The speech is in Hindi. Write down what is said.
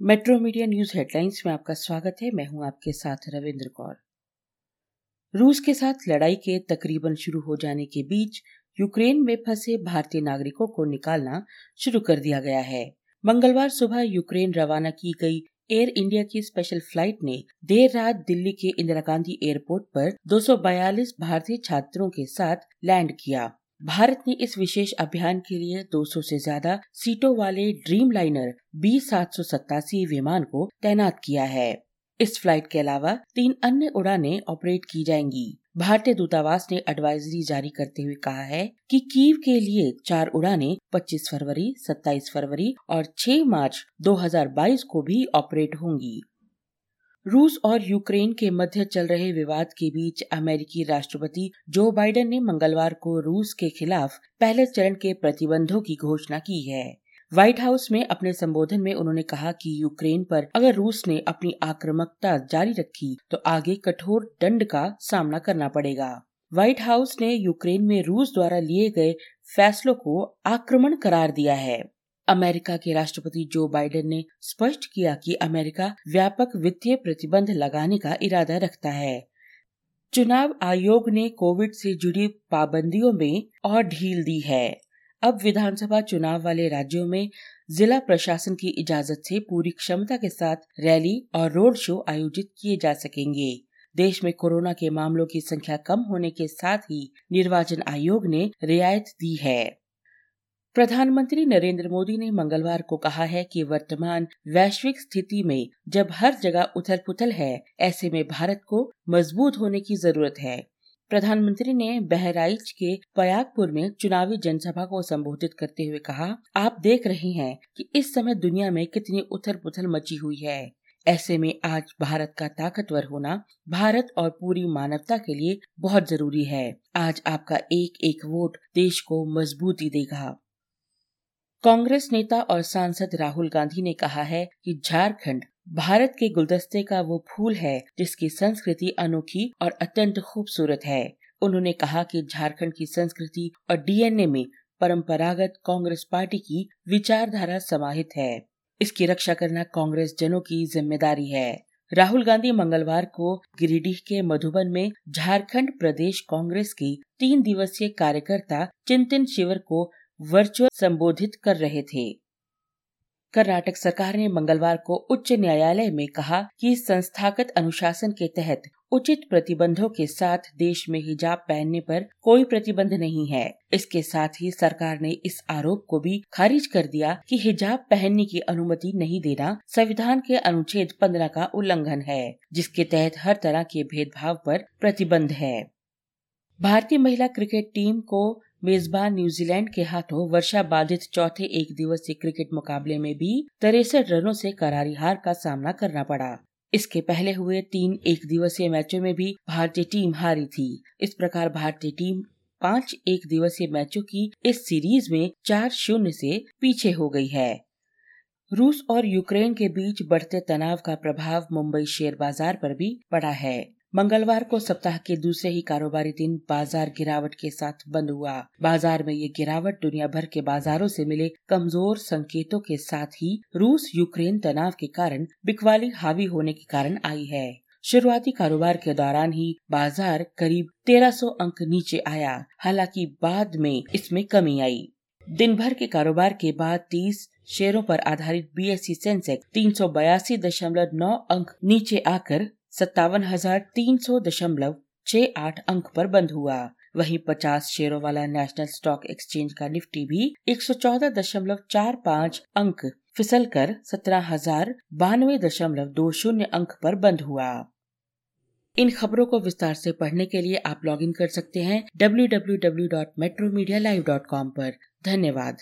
मेट्रो मीडिया न्यूज़ हेडलाइंस में आपका स्वागत है। मैं हूँ आपके साथ रविंद्र कौर। रूस के साथ लड़ाई के तकरीबन शुरू हो जाने के बीच यूक्रेन में फंसे भारतीय नागरिकों को निकालना शुरू कर दिया गया है। मंगलवार सुबह यूक्रेन रवाना की गई एयर इंडिया की स्पेशल फ़्लाइट ने देर रात दिल्ली के इंदिरा गांधी एयरपोर्ट पर 242 भारतीय छात्रों के साथ लैंड किया। भारत ने इस विशेष अभियान के लिए 200 से ज़्यादा सीटों वाले ड्रीम लाइनर बी सात विमान को तैनात किया है। इस फ़्लाइट के अलावा तीन अन्य उड़ानें ऑपरेट की जाएँगी। भारतीय दूतावास ने एडवाइजरी जारी करते हुए कहा है कि कीव के लिए चार उड़ानें 25 फरवरी 27 फरवरी और 6 मार्च 2022 को भी ऑपरेट होंगी। रूस और यूक्रेन के मध्य चल रहे विवाद के बीच अमेरिकी राष्ट्रपति जो बाइडेन ने मंगलवार को रूस के खिलाफ पहले चरण के प्रतिबंधों की घोषणा की है। व्हाइट हाउस में अपने संबोधन में उन्होंने कहा कि यूक्रेन पर अगर रूस ने अपनी आक्रामकता जारी रखी तो आगे कठोर दंड का सामना करना पड़ेगा। व्हाइट हाउस ने यूक्रेन में रूस द्वारा लिए गए फैसलों को आक्रमण करार दिया है। अमेरिका के राष्ट्रपति जो बाइडेन ने स्पष्ट किया कि अमेरिका व्यापक वित्तीय प्रतिबंध लगाने का इरादा रखता है। चुनाव आयोग ने कोविड से जुड़ी पाबंदियों में और ढील दी है। अब विधानसभा चुनाव वाले राज्यों में जिला प्रशासन की इजाज़त से पूरी क्षमता के साथ रैली और रोड शो आयोजित किए जा सकेंगे। देश में कोरोना के मामलों की संख्या कम होने के साथ ही निर्वाचन आयोग ने रियायत दी है। प्रधानमंत्री नरेंद्र मोदी ने मंगलवार को कहा है कि वर्तमान वैश्विक स्थिति में जब हर जगह उथल पुथल है, ऐसे में भारत को मज़बूत होने की ज़रूरत है। प्रधानमंत्री ने बहराइच के पयागपुर में चुनावी जनसभा को संबोधित करते हुए कहा, आप देख रहे हैं कि इस समय दुनिया में कितनी उथल पुथल मची हुई है। ऐसे में आज भारत का ताकतवर होना भारत और पूरी मानवता के लिए बहुत ज़रूरी है। आज आपका एक एक वोट देश को मजबूती देगा। कांग्रेस नेता और सांसद राहुल गांधी ने कहा है कि झारखंड भारत के गुलदस्ते का वो फूल है जिसकी संस्कृति अनोखी और अत्यंत खूबसूरत है। उन्होंने कहा कि झारखंड की संस्कृति और डीएनए में परंपरागत कांग्रेस पार्टी की विचारधारा समाहित है। इसकी रक्षा करना कांग्रेस जनों की ज़िम्मेदारी है। राहुल गांधी मंगलवार को गिरिडीह के मधुबन में झारखंड प्रदेश कांग्रेस की तीन दिवसीय कार्यकर्ता चिंतन शिविर को वर्चुअल संबोधित कर रहे थे। कर्नाटक सरकार ने मंगलवार को उच्च न्यायालय में कहा कि संस्थागत अनुशासन के तहत उचित प्रतिबंधों के साथ देश में हिजाब पहनने पर कोई प्रतिबंध नहीं है। इसके साथ ही सरकार ने इस आरोप को भी खारिज कर दिया कि हिजाब पहनने की अनुमति नहीं देना संविधान के अनुच्छेद पंद्रह का उल्लंघन है, जिसके तहत हर तरह के भेदभाव पर प्रतिबंध है। भारतीय महिला क्रिकेट टीम को मेजबान न्यूजीलैंड के हाथों वर्षा बाधित चौथे एक दिवसीय क्रिकेट मुकाबले में भी तिरसठ रनों से करारी हार का सामना करना पड़ा। इसके पहले हुए तीन एक दिवसीय मैचों में भी भारतीय टीम हारी थी। इस प्रकार भारतीय टीम पाँच एक दिवसीय मैचों की इस सीरीज़ में चार शून्य से पीछे हो गई है। रूस और यूक्रेन के बीच बढ़ते तनाव का प्रभाव मुंबई शेयर बाज़ार पर भी पड़ा है। मंगलवार को सप्ताह के दूसरे ही कारोबारी दिन बाज़ार गिरावट के साथ बंद हुआ। बाज़ार में ये गिरावट दुनिया भर के बाजारों से मिले कमज़ोर संकेतों के साथ ही रूस यूक्रेन तनाव के कारण बिकवाली हावी होने के कारण आई है। शुरुआती कारोबार के दौरान ही बाज़ार करीब 1300 अंक नीचे आया, हालाँकि बाद में इसमें कमी आई। दिन भर के कारोबार के बाद 30 शेयरों पर आधारित बीएससी सेंसेक्स तीन अंक नीचे आकर सत्तावन हज़ार तीन सौ दशमलव छह आठ अंक पर बंद हुआ। वहीं 50 शेयरों वाला नेशनल स्टॉक एक्सचेंज का निफ्टी भी एक सौ चौदह दशमलव चार पाँच अंक फिसल कर सत्रह हज़ार बानवे दशमलव दो शून्य अंक पर बंद हुआ। इन खबरों को विस्तार से पढ़ने के लिए आप लॉगिन कर सकते हैं www.metromedia.live.com पर। धन्यवाद।